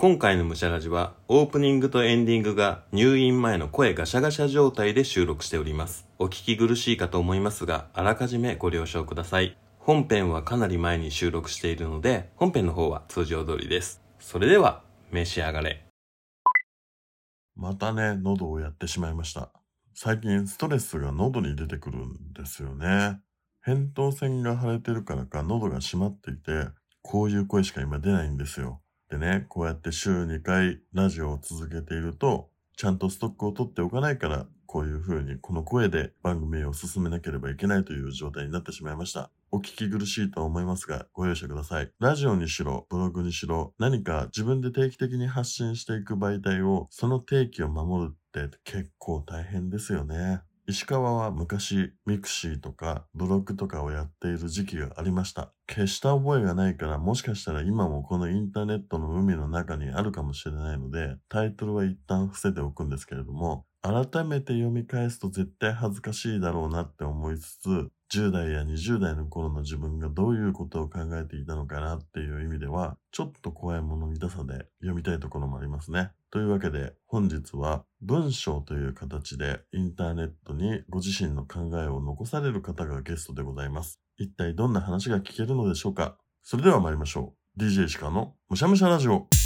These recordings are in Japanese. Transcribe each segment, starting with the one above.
今回のムシャラジはオープニングとエンディングが入院前の声ガシャガシャ状態で収録しております。お聞き苦しいかと思いますが、あらかじめご了承ください。本編はかなり前に収録しているので、本編の方は通常通りです。それでは、召し上がれ。またね、喉をやってしまいました。最近ストレスが喉に出てくるんですよね。扁桃腺が腫れてるからか喉が閉まっていて、こういう声しか今出ないんですよ。でね、こうやって週2回ラジオを続けていると、ちゃんとストックを取っておかないから、こういう風にこの声で番組を進めなければいけないという状態になってしまいました。お聞き苦しいと思いますが、ご容赦ください。ラジオにしろ、ブログにしろ、何か自分で定期的に発信していく媒体を、その定期を守るって結構大変ですよね。石川は昔、 mixi とかブログとかをやっている時期がありました。消した覚えがないから、もしかしたら今もこのインターネットの海の中にあるかもしれないので、タイトルは一旦伏せておくんですけれども、改めて読み返すと絶対恥ずかしいだろうなって思いつつ、10代や20代の頃の自分がどういうことを考えていたのかなっていう意味では、ちょっと怖いもの見たさで読みたいところもありますね。というわけで、本日は文章という形でインターネットにご自身の考えを残される方がゲストでございます。一体どんな話が聞けるのでしょうかそれでは参りましょう。DJ 石川のむしゃむしゃラジオ。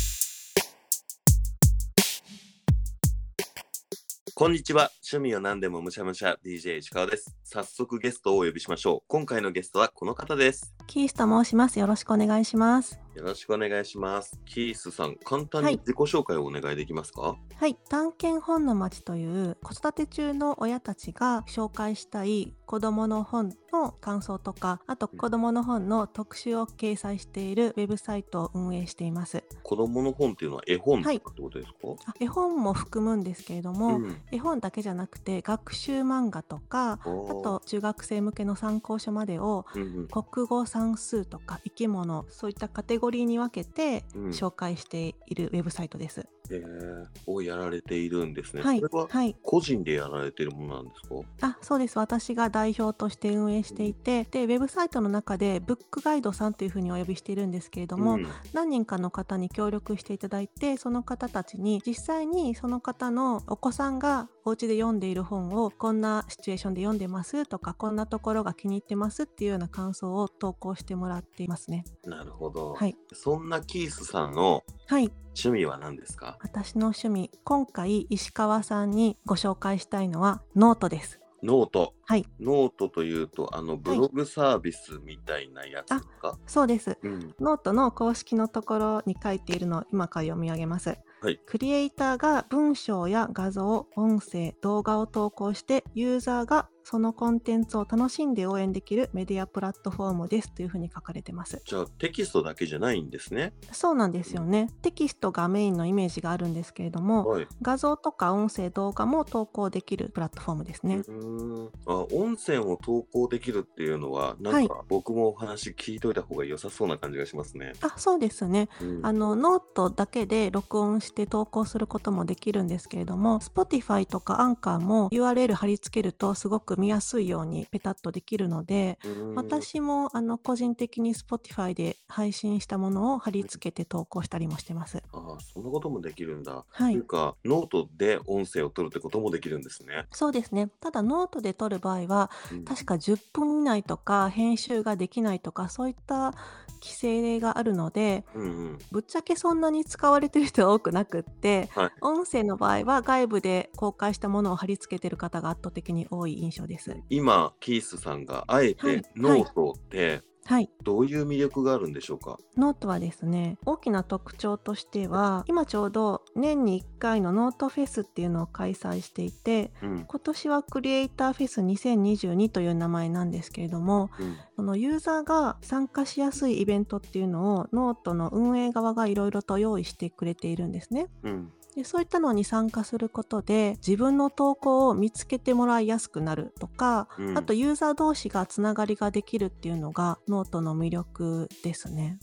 こんにちは。趣味は何でもむしゃむしゃ DJ 石川です。早速ゲストをお呼びしましょう。今回のゲストはこの方です。キースと申します。よろしくお願いします。よろしくお願いします。キースさん、簡単はい。に自己紹介をお願いできますか、はい、探検本の町という子育て中の親たちが紹介したい子供の本の感想とか、あと子供の本の特集を掲載しているウェブサイトを運営しています。子供の本っていうのは絵本ってことですか、あ絵本も含むんですけれども、うん。絵本だけじゃなくて学習漫画とか、あと中学生向けの参考書までをうんうん。国語算数とか生き物そういったカテゴリーに分けてうん。紹介しているウェブサイトです。へー。をやられているんですね。はい、ははい、個人でやられているものなんですか？あそうです。私が代表として運営していてでウェブサイトの中でブックガイドさんというふうにお呼びしているんですけれども、うん。何人かの方に協力していただいてその方たちに実際にその方のお子さんがお家で読んでいる本をこんなシチュエーションで読んでますとかこんなところが気に入ってますっていうような感想を投稿してもらっていますね。なるほど、はい、そんなキースさんのはい趣味は何ですか？私の趣味今回石川さんにご紹介したいのはノートです。 note。はいノートというと、あの、ブログサービスみたいなやつですか、そうですうん。ノートの公式のところに書いているのを今から読み上げます。はい。クリエイターが文章や画像、音声、動画を投稿してユーザーがそのコンテンツを楽しんで応援できるメディアプラットフォームですというふうに書かれてます。じゃあ、テキストだけじゃないんですね。そうなんですよね。テキストがメインのイメージがあるんですけれども、はい。画像とか音声、動画も投稿できるプラットフォームですね。うーんあ音声を投稿できるっていうのは、なんか僕もお話聞いといた方が良さそうな感じがしますね。あ、そうですね。うんあのノートだけで録音して投稿することもできるんですけれども Spotify とか Anchor も URL 貼り付けるとすごく見やすいようにペタッとできるので私もあの個人的に Spotify で配信したものを貼り付けて投稿したりもしてます。ああ、そんなこともできるんだ。はいというか、ノートで音声を取るってこともできるんですね。そうですねただノートで撮る場合はうん確か10分以内とか編集ができないとかそういった規制があるのでうんうん。ぶっちゃけそんなに使われてる人は多くなくってはい。音声の場合は外部で公開したものを貼り付けてる方が圧倒的に多い印象です。今、キースさんがあえはいてノートってはい。どういう魅力があるんでしょうか、ノートはですね、大きな特徴としては、今ちょうど年に1回のノートフェスっていうのを開催していて、うん。今年はクリエイターフェス2022という名前なんですけれども、うん。そのユーザーが参加しやすいイベントっていうのをノートの運営側がいろいろと用意してくれているんですね。うん。でそういったのに参加することで自分の投稿を見つけてもらいやすくなるとか、うん。あとユーザー同士がつながりができるっていうのがノートの魅力ですね。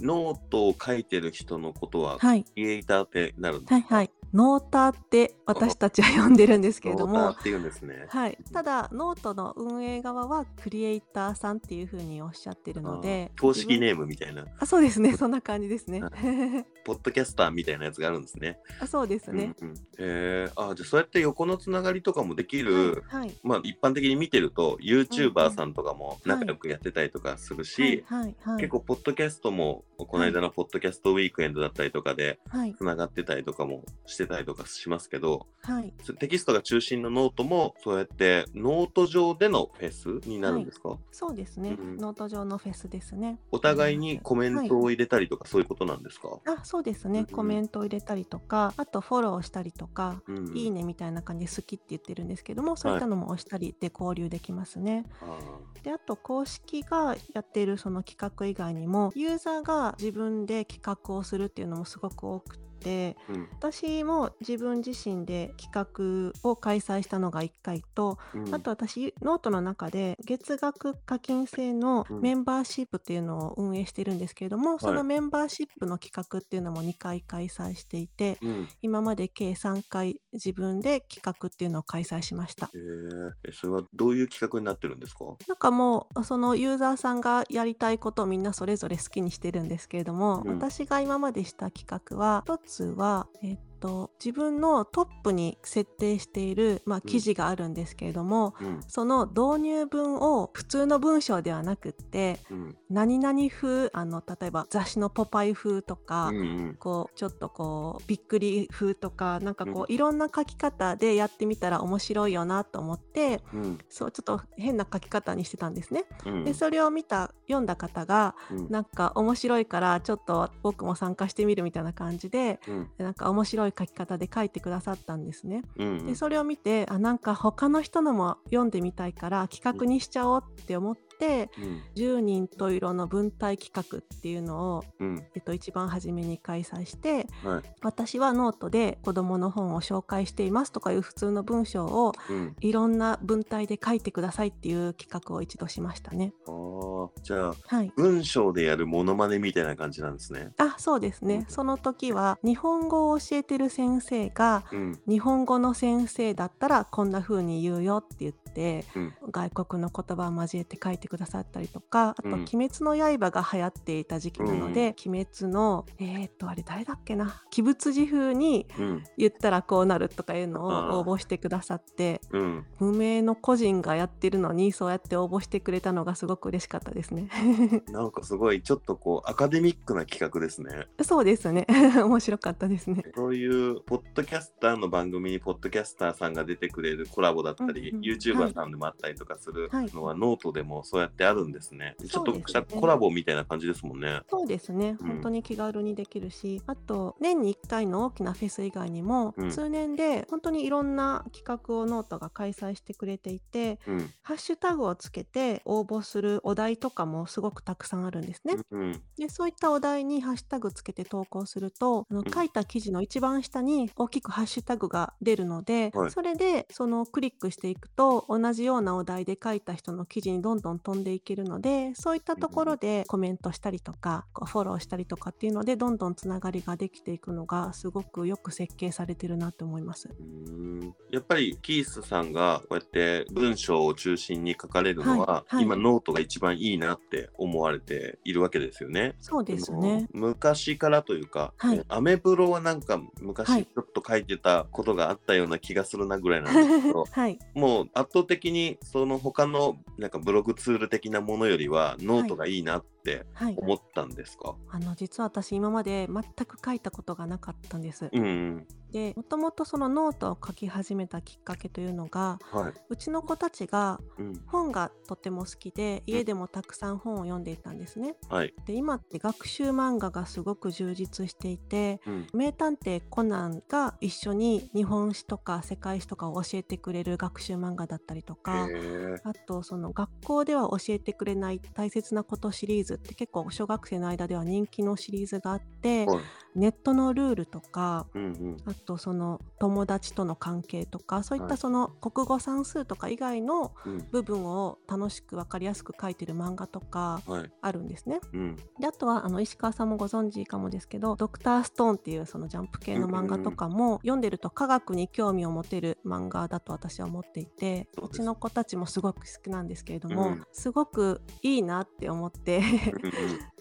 ノートを書いてる人のことは、はい、クリエイターってなるんですか？はいはいノーターって私たちは呼んでるんですけれどもノーターって言うんですね。はい、ただノートの運営側はクリエイターさんっていうふうにおっしゃってるので公式ネーームみたいな、あそうですね。そんな感じですね。はポッドキャスターみたいなやつがあるんですね。あそうですね、うんうん、へえあじゃあそうやって横のつながりとかもできる、はいはい。まあ一般的に見てるとうんうん YouTuber さん。とかも仲良くやってたりとかするし、はいはいはい。結構ポッドキャストもこの間のポッドキャストウィークエンドだったりとかではい。つながってたりとかもしてたりとかしますけどはい。テキストが中心のノートもそうやってノート上でのフェスになるんですか、そうですね、うん。ノート上のフェスですね。お互いにコメントを入れたりとかそういうことなんですか、あそうですね、うんコメントを入れたりとかあとフォローしたりとか、うんいいねみたいな感じで好きって言ってるんですけどもそういったのも押したりで交流できますね。あであと公式がやっているその企画以外にもユーザーが自分で企画をするっていうのもすごく多くてーうん。私も自分自身で企画を開催したのが1回とうん。あと私ノートの中で月額課金制のうん。メンバーシップっていうのを運営してるんですけれども、そのメンバーシップの企画っていうのも2回開催していてうん。今まで計3回自分で企画っていうのを開催しました。へー。えそれはどういう企画になってるんですか？なんかもうそのユーザーさんがやりたいことをみんなそれぞれ好きにしてるんですけれども、うん。私が今までした企画は一つは、えっと、自分のトップに設定している、まあ、記事があるんですけれども、うん。その導入文を普通の文章ではなくってうん。何々風あの例えば雑誌の「ポパイ風」とか、うんうん。こうちょっとこうびっくり風とかなんかこう、うん。いろんな書き方でやってみたら面白いよなと思ってうん。そうちょっと変な書き方にしてたんですね。うん。でそれを見た読んだ方がうん。なんか面白いからちょっと僕も参加してみるみたいな感じでうん。なんか面白い書き方で書いてくださったんですね。うんでそれを見てあなんか他の人のも読んでみたいから企画にしちゃおうって思ってうん。10人と色の文体企画っていうのを、うん。えっと、一番初めに開催してはい。私はノートで子どもの本を紹介していますとかいう普通の文章をうん。いろんな文体で書いてくださいっていう企画を一度しましたね。じゃあはい。文章でやるモノマネみたいな感じなんですね。あそうですうん。ねその時は日本語を教えてる先生がうん。日本語の先生だったらこんな風に言うよって言って、うん。外国の言葉を交えて書いてくださったりとかあと「うん。鬼滅の刃」が流行っていた時期なので「鬼滅のえー、っとあれ誰だっけな鬼仏寺風にうん。言ったらこうなるとかいうのを応募してくださってうん。無名の個人がやってるのにそうやって応募してくれたのがすごく嬉しかったですね。なんかすごいちょっとこうアカデミックな企画ですね。そうですね。面白かったですね。そういうポッドキャスターの番組にポッドキャスターさんが出てくれるコラボだったり、うんうん YouTuber さんでもあったりとかするはいのはノートでもそうやってあるんですね。ちょっとしたコラボみたいな感じですもんね。そうですね、うん本当に気軽にできるしあと年に1回の大きなフェス以外にも、うん通年で本当にいろんな企画をノートが開催してくれていてうん。ハッシュタグをつけて応募するお題とかもすごくたくさんあるんですね。うん。でそういったお題にハッシュタグつけて投稿するとあのうん書いた記事の一番下に大きくハッシュタグが出るので、はいそれでそのクリックしていくと同じようなお題で書いた人の記事にどんどん飛んでいけるのでそういったところでコメントしたりとかフォローしたりとかっていうのでどんどんつながりができていくのがすごくよく設計されてるなと思います。やっぱりキースさんがこうやって文章を中心に書かれるのは、はいはい今ノートが一番いいなって思われているわけですよね。そうですね。昔からというか、はいアメブロはなんか昔はいちょっと書いてたことがあったような気がするなぐらいなんですけど、はい、もう圧倒的にその他のなんかブログツール的なものよりはノートがいいなってはい、思ったんですか、あの実は私今まで全く書いたことがなかったんです。うん、うん、でもともとそのノートを書き始めたきっかけというのがはい、うちの子たちがうん、本がとても好きで家でもたくさん本を読んでいたんですね。はい、で今って学習漫画がすごく充実していてうん、名探偵コナンが一緒に日本史とか世界史とかを教えてくれる学習漫画だったりとかあとその学校では教えてくれない大切なことシリーズって結構小学生の間では人気のシリーズがあってはい。ネットのルールとかうんうん。あとその友達との関係とかそういっはい。たその国語算数とか以外のうん。部分を楽しく分かりやすく書いてる漫画とかはい。あるんですね。うん。であとはあの石川さんもご存知かもですけど「ドクターストーン」っていうそのジャンプ系の漫画とかも読んでると科学に興味を持てる漫画だと私は思っていてそうちの子たちもすごく好きなんですけれども、うん。すごくいいなって思って。うん。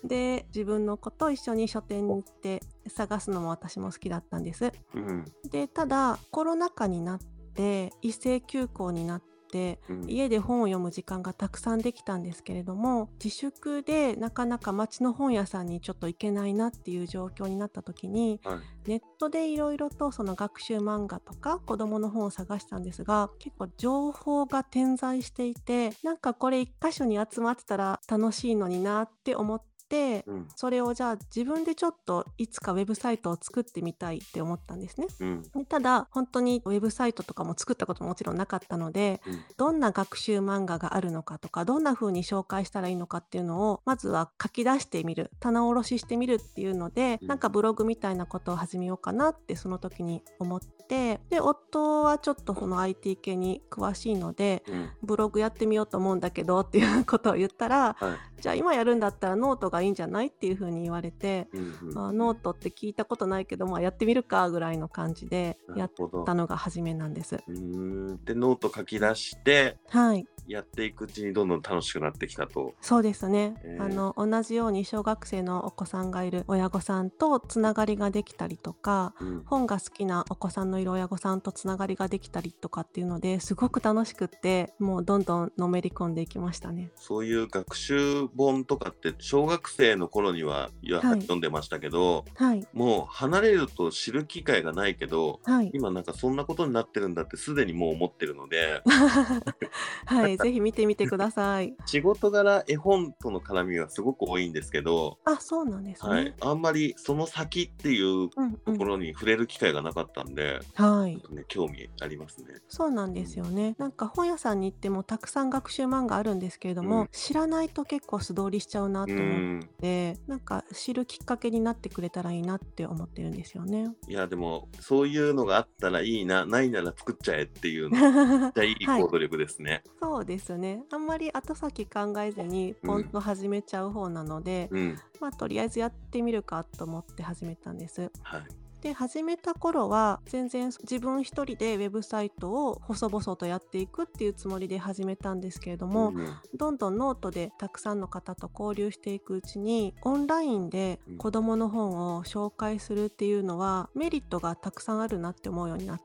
で自分の子と一緒に書店に行って探すのも私も好きだったんです。うん。うんでただコロナ禍になって一斉休校になってうん。家で本を読む時間がたくさんできたんですけれども自粛でなかなか町の本屋さんにちょっと行けないなっていう状況になった時にはい。ネットでいろいろとその学習漫画とか子どもの本を探したんですが結構情報が点在していてなんかこれ一箇所に集まってたら楽しいのになって思ってうん。それをじゃあ自分でちょっといつかウェブサイトを作ってみたいって思ったんですね。うん。でただ本当にウェブサイトとかも作ったことももちろんなかったのでうん。どんな学習漫画があるのかとかどんな風に紹介したらいいのかっていうのをまずは書き出してみる棚卸ししてみるっていうので、うん。なんかブログみたいなことを始めようかなってその時に思ってで夫はちょっとこの IT 系に詳しいのでうん。ブログやってみようと思うんだけどっていうことを言ったらはい。じゃあ今やるんだったらノートがいいんじゃないっていう風に言われて、うんうんあノートって聞いたことないけど、まあ、やってみるかぐらいの感じでやったのが初めなんです。でノート書き出してはいやっていくうちにどんどん楽しくなってきたと。そうですね、えー。あの同じように小学生のお子さんがいる親御さんとつながりができたりとかうん。本が好きなお子さんのいる親御さんとつながりができたりとかっていうのですごく楽しくってもうどんどんのめり込んでいきましたね。そういう学習本とかって小学生の頃には読んでましたけど、はい。もう離れると知る機会がないけどはい、今なんかそんなことになってるんだってすでにもう思ってるので。はい、ぜひ見てみてください。仕事柄絵本との絡みはすごく多いんですけど、あ、そうなんですね。はい、あんまりその先っていううんうんところに触れる機会がなかったんで、はいちょっとね、興味ありますね。そうなんですよね。なんか本屋さんに行ってもたくさん学習漫画あるんですけれども、うん知らないと結構素通りしちゃうなとう思っんて、なんか知るきっかけになってくれたらいいなって思ってるんですよね。いやでもそういうのがあったらいいなないなら作っちゃえっていうの めっちゃいいはい行動力ですね。そうですね。あんまり後先考えずにポンと始めちゃう方なので、うん。まあとりあえずやってみるかと思って始めたんです。はい。で始めた頃は全然自分一人でウェブサイトを細々とやっていくっていうつもりで始めたんですけれども、うんどんどんノートでたくさんの方と交流していくうちにオンラインでうん。子どもの本を紹介するっていうのはメリットがたくさんあるなって思うようになって、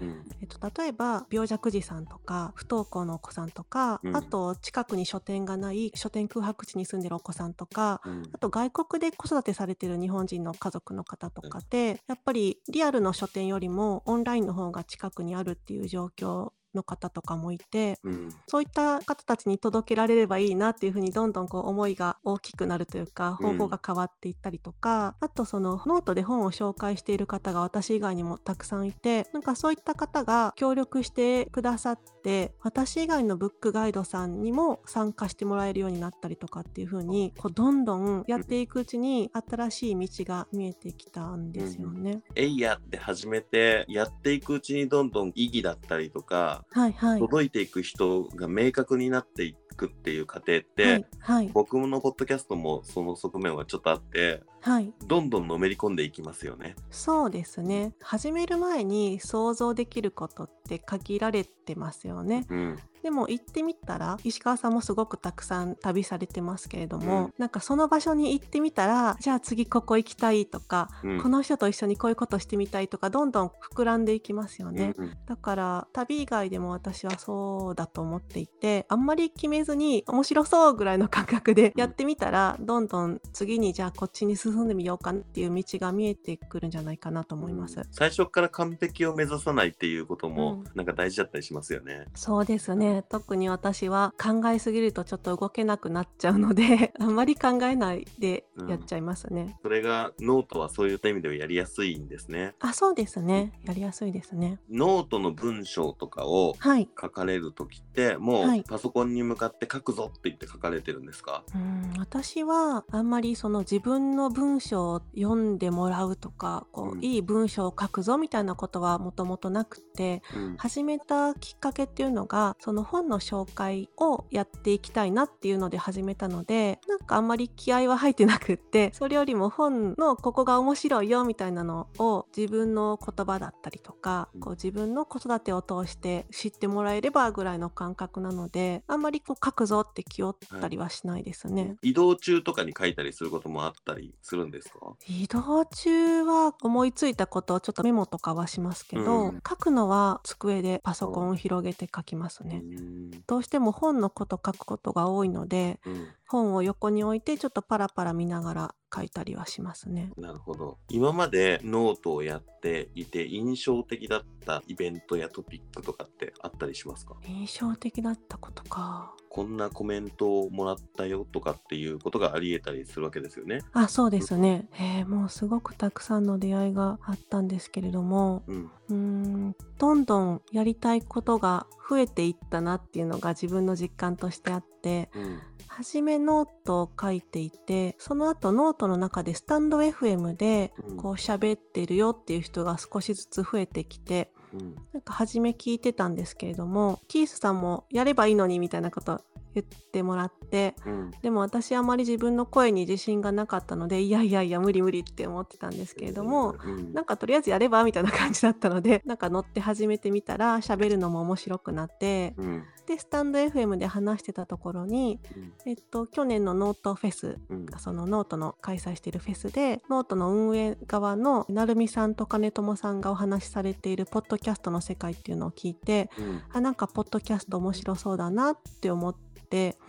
うん。えっと、例えば病弱児さんとか不登校のお子さんとか、うん。あと近くに書店がない書店空白地に住んでるお子さんとかうん。あと外国で子育てされてる日本人の家族の方とかで、やっぱりリアルの書店よりもオンラインの方が近くにあるっていう状況の方とかもいてうん。そういった方たちに届けられればいいなっていうふうにどんどんこう思いが大きくなるというかうん。方法が変わっていったりとか、あとそのノートで本を紹介している方が私以外にもたくさんいてなんかそういった方が協力してくださって私以外のブックガイドさんにも参加してもらえるようになったりとかっていうふうにこうどんどんやっていくうちに新しい道が見えてきたんですよね。えいやって始めてやっていくうちにどんどん意義だったりとかはいはい。届いていく人が明確になっていくっていう過程って、はいはい僕のポッドキャストもその側面はちょっとあってはい。どんどんのめり込んでいきますよね。そうですね。始める前に想像できることって限られてますよね。うん。でも行ってみたら石川さんもすごくたくさん旅されてますけれども、うん。なんかその場所に行ってみたらじゃあ次ここ行きたいとか、うん。この人と一緒にこういうことしてみたいとかどんどん膨らんでいきますよね、うんだから旅以外でも私はそうだと思っていてあんまり決めずに面面白そうぐらいの感覚でやってみたら、どんどん次にじゃあこっちに進んでみようかなっていう道が見えてくるんじゃないかなと思います。最初から完璧を目指さないっていうこともうんなんか大事だったりしますよね。そうですねね。特に私は考えすぎるとちょっと動けなくなっちゃうので、あんまり考えないでやっちゃいますね。それがノートはそういった意味ではやりやすいんですね。あ、そうですね。やりやすいですね。ノートの文章とかをはい。書かれる時ってもはいうパソコンに向かって書くぞって言って書かれてるんですか、うん、私はあんまりその自分の文章を読んでもらうとか、こうん。ういい文章を書くぞみたいなことはもともとなくて、うん。始めたきっかけっていうのがその本の紹介をやっていきたいなっていうので始めたのでなんかあんまり気合は入ってなくって それよりも本のここが面白いよみたいなのを自分の言葉だったりとかうん。こう自分の子育てを通して知ってもらえればぐらいの感覚なのであんまりこう書くぞって気負ったりはしないですね。移動中とかに書いたりすることもあったりするんですか？移動中は思いついたことをちょっとメモとかはしますけど、うん。書くのは机でパソコンを広げて書きますね。うん。どうしても本のこと書くことが多いのでうん本を横に置いてちょっとパラパラ見ながら書いたりはしますね。なるほど今までノートをやっていて印象的だったイベントやトピックとかってあったりしますか？印象的だったことか。こんなコメントをもらったよとかっていうことがありえたりするわけですよね。あそうですね、えーもうすごくたくさんの出会いがあったんですけれどもうん、んどんどんやりたいことが増えていったなっていうのが自分の実感としてあってうん、初めノートを書いていてその後ノートの中でスタンド FM でうん。こう喋ってるよっていう人が少しずつ増えてきてうん、なんか初め聞いてたんですけれどもキースさんもやればいいのにみたいなこと言ってもらってうん、でも私あまり自分の声に自信がなかったのでいやいやいや無理無理って思ってたんですけれどもうん、なんかとりあえずやればみたいな感じだったので なんか乗って始めてみたら喋るのも面白くなってうん、でスタンド FM で話してたところに、えっと、去年のノートフェスうん、そのノートの開催しているフェスでノートの運営側の成美さんと金友さんがお話しされているポッドキャストの世界っていうのを聞いてうん、あなんかポッドキャスト面白そうだなって思って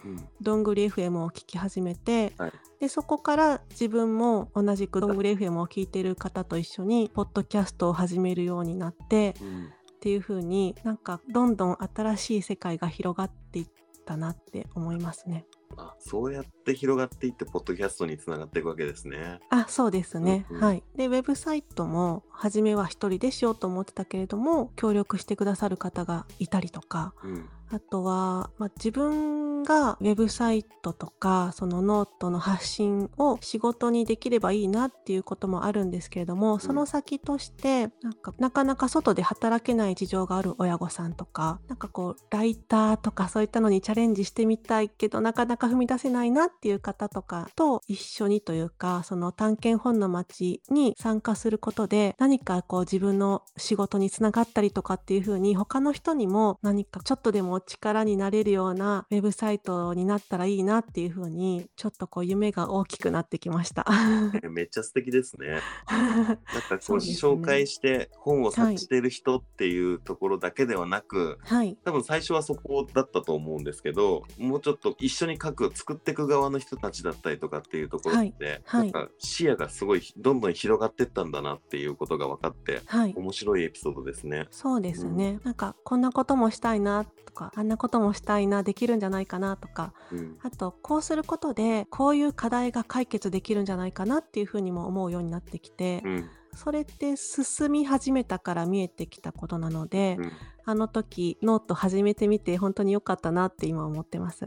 うん、どんぐり FM を聞き始めて、はい。でそこから自分も同じくどんぐり FM を聞いている方と一緒にポッドキャストを始めるようになってうん、っていう風になんかどんどん新しい世界が広がっていったなって思いますね。あ、そうやって広がっていってポッドキャストにつながっていくわけですね。あそうですね、うんうん。はい。でウェブサイトも初めは一人でしようと思ってたけれども協力してくださる方がいたりとかうん、あとは、まあ、自分がウェブサイトとかそのノートの発信を仕事にできればいいなっていうこともあるんですけれども、その先としてなんかなかなか外で働けない事情がある親御さんとかなんかこうライターとかそういったのにチャレンジしてみたいけどなかなか踏み出せないなっていう方とかと一緒にというかその探検本の街に参加することで何かこう自分の仕事につながったりとかっていう風に他の人にも何かちょっとでも力になれるようなウェブサイトになったらいいなっていう風にちょっとこう夢が大きくなってきました。え めっちゃ素敵ですね。なんかこう、紹介して本を察している人っていうところだけではなく、はい。多分最初はそこだったと思うんですけどもうちょっと一緒に書く作っていく側の人たちだったりとかっていうところで、はい。なんか視野がすごいどんどん広がってったんだなっていうことが分かってはい。面白いエピソードですね。そうですね、なんかこんなこともしたいなとかあんなこともしたいなできるんじゃないかなとかうん。あとこうすることでこういう課題が解決できるんじゃないかなっていうふうにも思うようになってきて、うん。それって進み始めたから見えてきたことなので、うん。あの時ノート始めてみて本当に良かったなって今思ってます。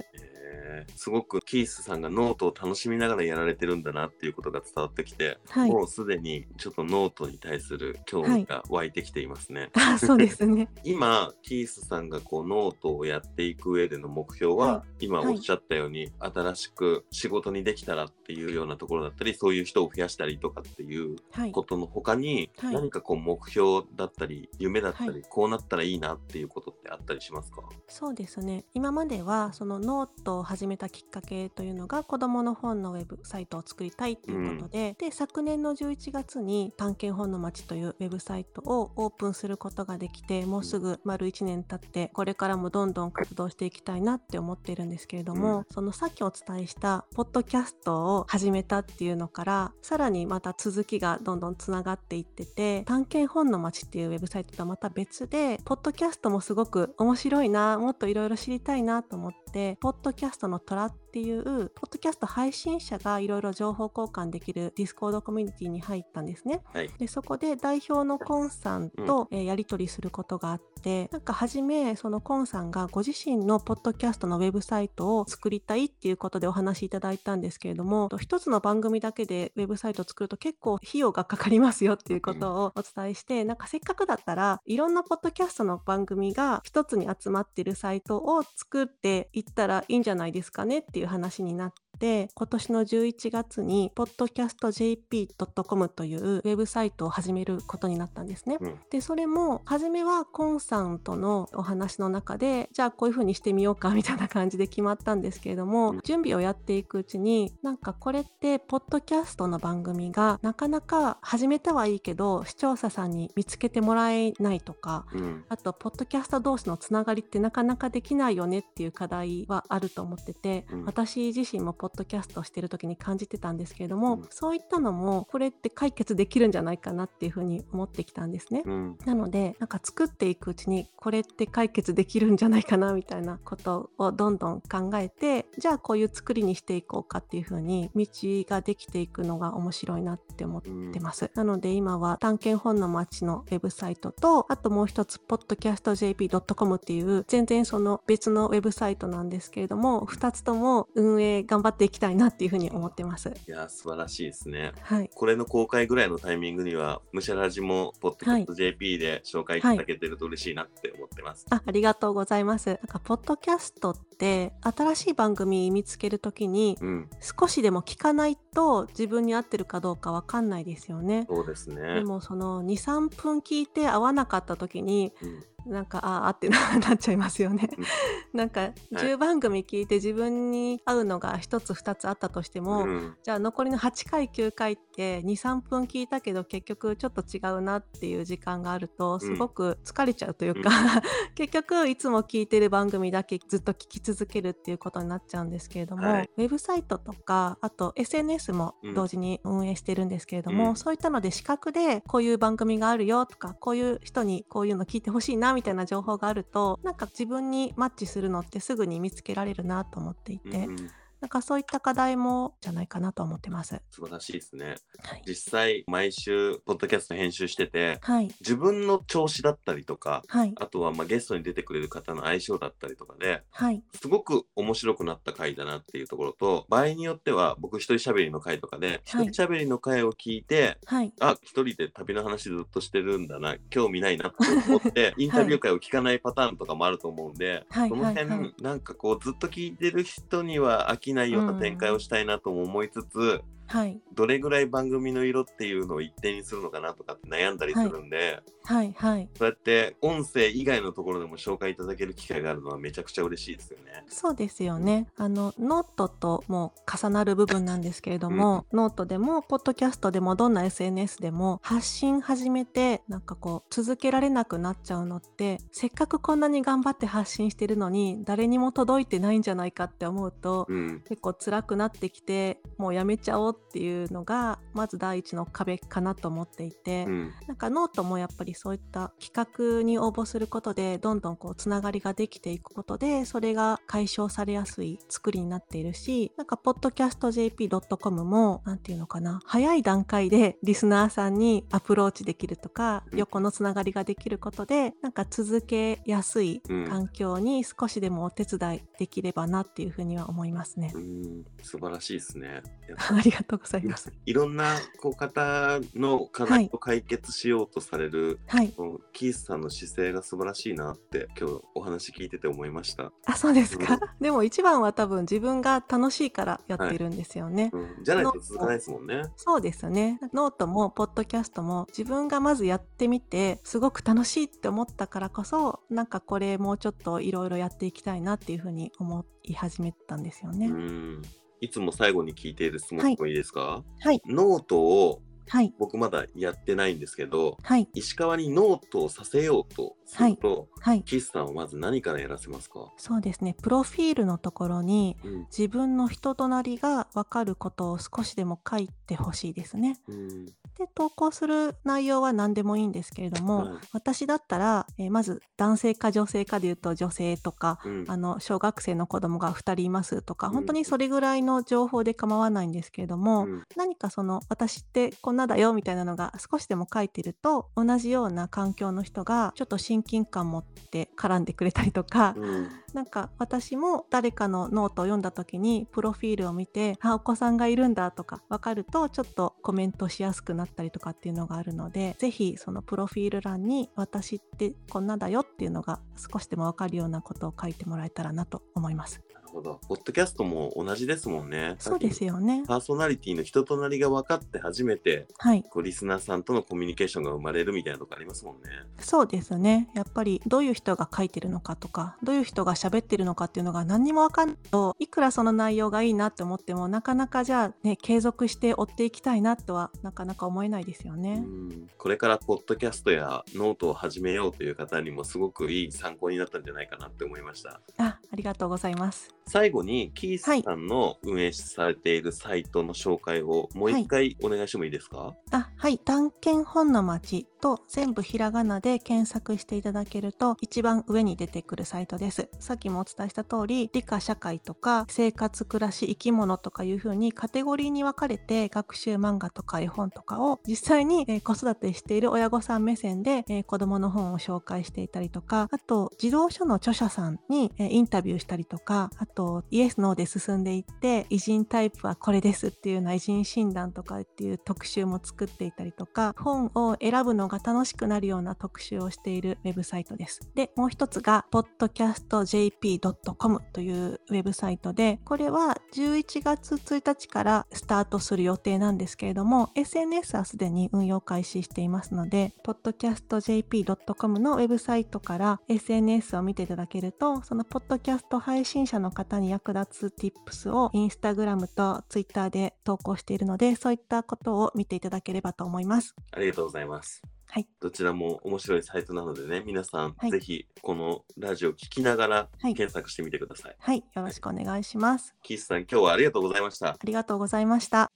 えーすごくキースさんがノートを楽しみながらやられてるんだなっていうことが伝わってきて、はい。もうすでにちょっとノートに対する興味が湧いてきていますね。あそうですね。今キースさんがこうノートをやっていく上での目標は、は今はいおっしゃったように、新しく仕事にできたらっていうようなところだったりそういう人を増やしたりとかっていうはい。ことの他に、はい何かこう目標だったり夢だったり、はいこうなったらいいなっていうことってあったりしますか？そうですね今まではそのノートをを始めたきっかけというのが子どもの本のウェブサイトを作りたいっていうことで、で昨年の11月に「探検本の街」というウェブサイトをオープンすることができてもうすぐ丸1年経ってこれからもどんどん活動していきたいなって思っているんですけれども、うん。そのさっきお伝えしたポッドキャストを始めたっていうのからさらにまた続きがどんどんつながっていってて探検本の街っていうウェブサイトとはまた別でポッドキャストもすごく面白いなもっといろいろ知りたいなと思ってポッドキャストのトラッっていうポッドキャスト配信者がいろいろ情報交換できる Discord コミュニティに入ったんですね。はい。でそこで代表のコンさんと、えーやり取りすることがあってなんか初めそのコンさんがご自身のポッドキャストのウェブサイトを作りたいっていうことでお話しいただいたんですけれどもと一つの番組だけでウェブサイトを作ると結構費用がかかりますよっていうことをお伝えして、なんかせっかくだったらいろんなポッドキャストの番組が一つに集まってるサイトを作っていったらいいんじゃないですかねっていう話になって。今年の11月に podcastjp.com というウェブサイトを始めることになったんですね。うんでそれも初めはコンさんとのお話の中でじゃあこういう風にしてみようかみたいな感じで決まったんですけれども、うん準備をやっていくうちになんかこれってポッドキャストの番組がなかなか始めたはいいけど視聴者さんに見つけてもらえないとかうん。あと、ポッドキャスト同士のつながりってなかなかできないよねっていう課題はあると思ってて、うん私自身もポッドキャストをしてる時に感じてたんですけれども、うんそういったのもこれって解決できるんじゃないかなっていうふうに思ってきたんですね。うん。なのでなんか作っていくうちにこれって解決できるんじゃないかなみたいなことをどんどん考えてじゃあこういう作りにしていこうかっていうふうに道ができていくのが面白いなって思ってます。なので今は探検本の街のウェブサイトとあともう一つ podcastjp.com っていう全然その別のウェブサイトなんですけれども2つとも運営頑張っていきたいなっていうふうに思ってます。いや、素晴らしいですね。はい。これの公開ぐらいのタイミングには、ムシャラジも、ポッドキャスト JP で紹介いただけてると嬉しいなって思ってます。あありがとうございます。なんかポッドキャストって新しい番組見つけるときにうん。少しでも聞かないと自分に合ってるかどうかわかんないですよね。そうですでね。もその23分聞いて合わなかった時にうん。なんかあーあってななっちゃいますよね。なんか10番組聞いて自分に合うのが1つ2つあったとしても、うん。じゃあ残りの8回9回って23分聞いたけど結局ちょっと違うなっていう時間があるとすごく疲れちゃうというか、結局いつも聞いてる番組だけずっと聞き続けるっていうことになっちゃうんですけれども、はい。ウェブサイトとかあと SNS も同時に運営してるんですけれども、うん。そういったので視覚でこういう番組があるよとかこういう人にこういうの聞いてほしいなみたいな情報があるとなんか自分にマッチするのってすぐに見つけられるなと思っていて、うんなんかそういった課題もじゃないかなと思ってます。素晴らしいですね。はい。実際、毎週、ポッドキャスト編集してて、はい。自分の調子だったりとか、はい。あとはまあゲストに出てくれる方の相性だったりとかで、はい。すごく面白くなった回だなっていうところと、場合によっては僕一人喋りの回とかで、一はい。人喋りの回を聞いて、はい。あ、一人で旅の話ずっとしてるんだな、興味ないなって思って、インタビュー会を聞かないパターンとかもあると思うんで、はい。その辺、なんかこう、ずっと聞いてる人には飽きないような展開をしたいなとも思いつつ、はい。どれぐらい番組の色っていうのを一定にするのかなとかって悩んだりするんで、はい。はい。そうやって音声以外のところでも紹介いただける機会があるのはめちゃくちゃ嬉しいですよね。そうですよね。あのノートとも重なる部分なんですけれども、ノートでもポッドキャストでもどんな SNS でも発信始めてなんかこう続けられなくなっちゃうのってせっかくこんなに頑張って発信してるのに誰にも届いてないんじゃないかって思うと、うん。結構辛くなってきてもうやめちゃおうっていうのがまず第一の壁かなと思っていて、うん。なんかノートもやっぱりそういった企画に応募することでどんどんこうつながりができていくことでそれが解消されやすい作りになっているしなんか podcastjp.com もなんていうのかな早い段階で リスナーさんにアプローチできるとかうん横のつながりができることでなんか続けやすいうん環境に少しでもお手伝いできればなっていうふうには思いますねう。ん。素晴らしいですね。ありがととうございます。いろんなこう方の課題を解決しようとされる、はい。キースさんの姿勢が素晴らしいなって今日お話聞いてて思いました。あ、そうですか？うんでも一番は多分自分が楽しいからやってるんですよね。うん、じゃないと続かないですもんね。そうですね。ノートもポッドキャストも自分がまずやってみてすごく楽しいって思ったからこそなんかこれもうちょっといろいろやっていきたいなっていうふうに思い始めたんですよね。うん。いつも最後に聞いている質問もいいですか、はい。ノートをはい。僕まだやってないんですけど、はい。石川にノートをさせようとすると、はい。キースさんはまず何からやらせますか、そうですね。プロフィールのところにうん自分の人となりが分かることを少しでも書いてほしいですね。うんで投稿する内容は何でもいいんですけれども、はい私だったら、えーまず男性か女性かでいうと女性とか、うんあの小学生の子供が2人いますとか、うん本当にそれぐらいの情報で構わないんですけれども、うん何かその私ってこんなだよみたいなのが少しでも書いてると同じような環境の人がちょっと親近感持って絡んでくれたりとか、うんなんか私も誰かのノートを読んだ時にプロフィールを見てあお子さんがいるんだとか分かるとちょっとコメントしやすくなったりとかっていうのがあるのでぜひそのプロフィール欄に私ってこんなだよっていうのが少しでも分かるようなことを書いてもらえたらなと思います。ほど。ポッドキャストも同じですもんね。そうですよね。パーソナリティの人となりが分かって初めてはい。こうリスナーさんとのコミュニケーションが生まれるみたいなとこありますもんね。そうですね。やっぱりどういう人が書いてるのかとか、どういう人が喋ってるのかっていうのが何にもわかんないと、いくらその内容がいいなって思っても、なかなかじゃあね、継続して追っていきたいなとはなかなか思えないですようね。んこれからポッドキャストやノートを始めようという方にもすごくいい参考になったんじゃないかなって思いました。あ、ありがとうございます。最後にキースさんの運営されているサイトの紹介をもう一回お願いしてもいいですか、あ、はい。探検本の街と全部ひらがなで検索していただけると一番上に出てくるサイトです。さっきもお伝えした通り、理科社会とか生活暮らし生き物とかいう風にカテゴリーに分かれて学習漫画とか絵本とかを実際に、えー子育てしている親御さん目線で、えー子供の本を紹介していたりとか、あと児童書の著者さんに、えーインタビューしたりとか、あとイエス・ノーで進んでいって偉人タイプはこれですっていうような偉人診断とかっていう特集も作っていたりとか本を選ぶのが楽しくなるような特集をしているウェブサイトです。でもう一つが podcastjp.com というウェブサイトでこれは11月1日からスタートする予定なんですけれども SNS はすでに運用開始していますので podcastjp.com のウェブサイトから SNS を見ていただけるとそのポッドキャスト配信者の方に役立つ Tips をインスタグラムと Twitter で投稿しているのでそういったことを見ていただければと思います。ありがとうございます。はい。どちらも面白いサイトなのでね、皆さん、はいぜひこのラジオを聞きながらはい検索してみてください。はい、よろしくお願いします。キースさん、今日はありがとうございました。ありがとうございました。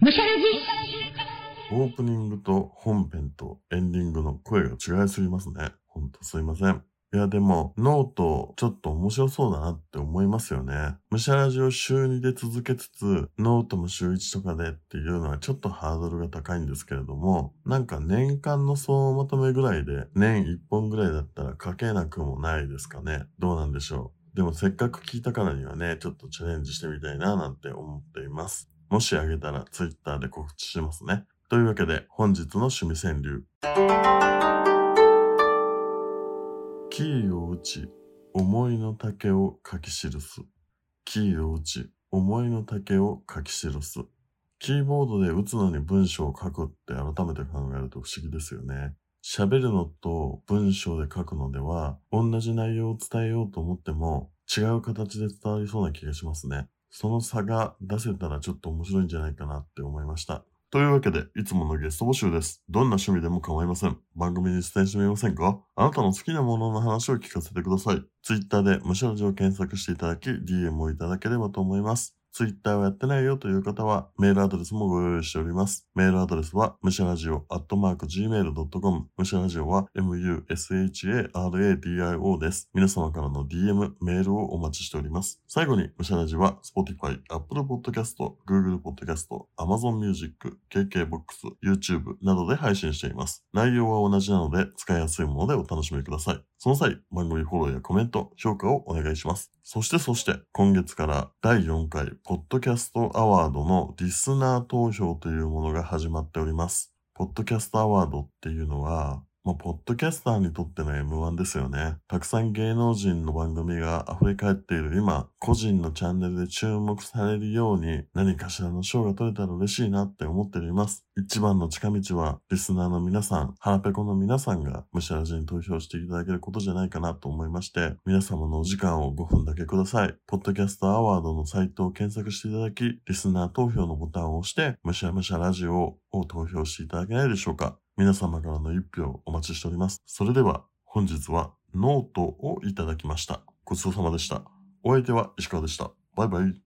むしゃらじオープニングと本編とエンディングの声が違いすぎますね。ほんとすいません。いやでも、ノートちょっと面白そうだなって思いますよね。むしゃらじを週2で続けつつ、ノートも週1とかでっていうのはちょっとハードルが高いんですけれども、なんか年間の総まとめぐらいで、年1本ぐらいだったら書けなくもないですかね。どうなんでしょう。でもせっかく聞いたからにはね、ちょっとチャレンジしてみたいななんて思っています。もしあげたら Twitter で告知しますね。というわけで本日の趣味川柳。キーを打ち、思いの丈を書き記す。キーを打ち、思いの丈を書き記す。キーボードで打つのに文章を書くって改めて考えると不思議ですよね。喋るのと文章で書くのでは、同じ内容を伝えようと思っても、違う形で伝わりそうな気がしますね。その差が出せたらちょっと面白いんじゃないかなって思いました。というわけで、いつものゲスト募集です。どんな趣味でも構いません。番組に出演してみませんか？あなたの好きなものの話を聞かせてください。Twitter でむしゃらじを検索していただき、DM をいただければと思います。ツイッターをやってないよという方は、メールアドレスもご用意しております。メールアドレスは、むしゃらじお、アットマーク、gmail.com。むしゃらじおは、musharadio です。皆様からの DM、メールをお待ちしております。最後に、むしゃらじは、Spotify、Apple Podcast、Google Podcast、Amazon Music、KKBOX、YouTube などで配信しています。内容は同じなので、使いやすいものでお楽しみください。その際、番組フォローやコメント、評価をお願いします。そしてそして、今月から第4回、ポッドキャストアワードのリスナー投票というものが始まっております。ポッドキャストアワードっていうのは、まあ、ポッドキャスターにとっての M1 ですよね。たくさん芸能人の番組が溢れ返っている今、個人のチャンネルで注目されるように何かしらの賞が取れたら嬉しいなって思っております。一番の近道は、リスナーの皆さん、ハラペコの皆さんがムシャラジに投票していただけることじゃないかなと思いまして、皆様のお時間を5分だけください。ポッドキャストアワードのサイトを検索していただき、リスナー投票のボタンを押して、ムシャムシャラジオを投票していただけないでしょうか。皆様からの一票お待ちしております。それでは、本日はノートをいただきました。ごちそうさまでした。お相手は石川でした。バイバイ。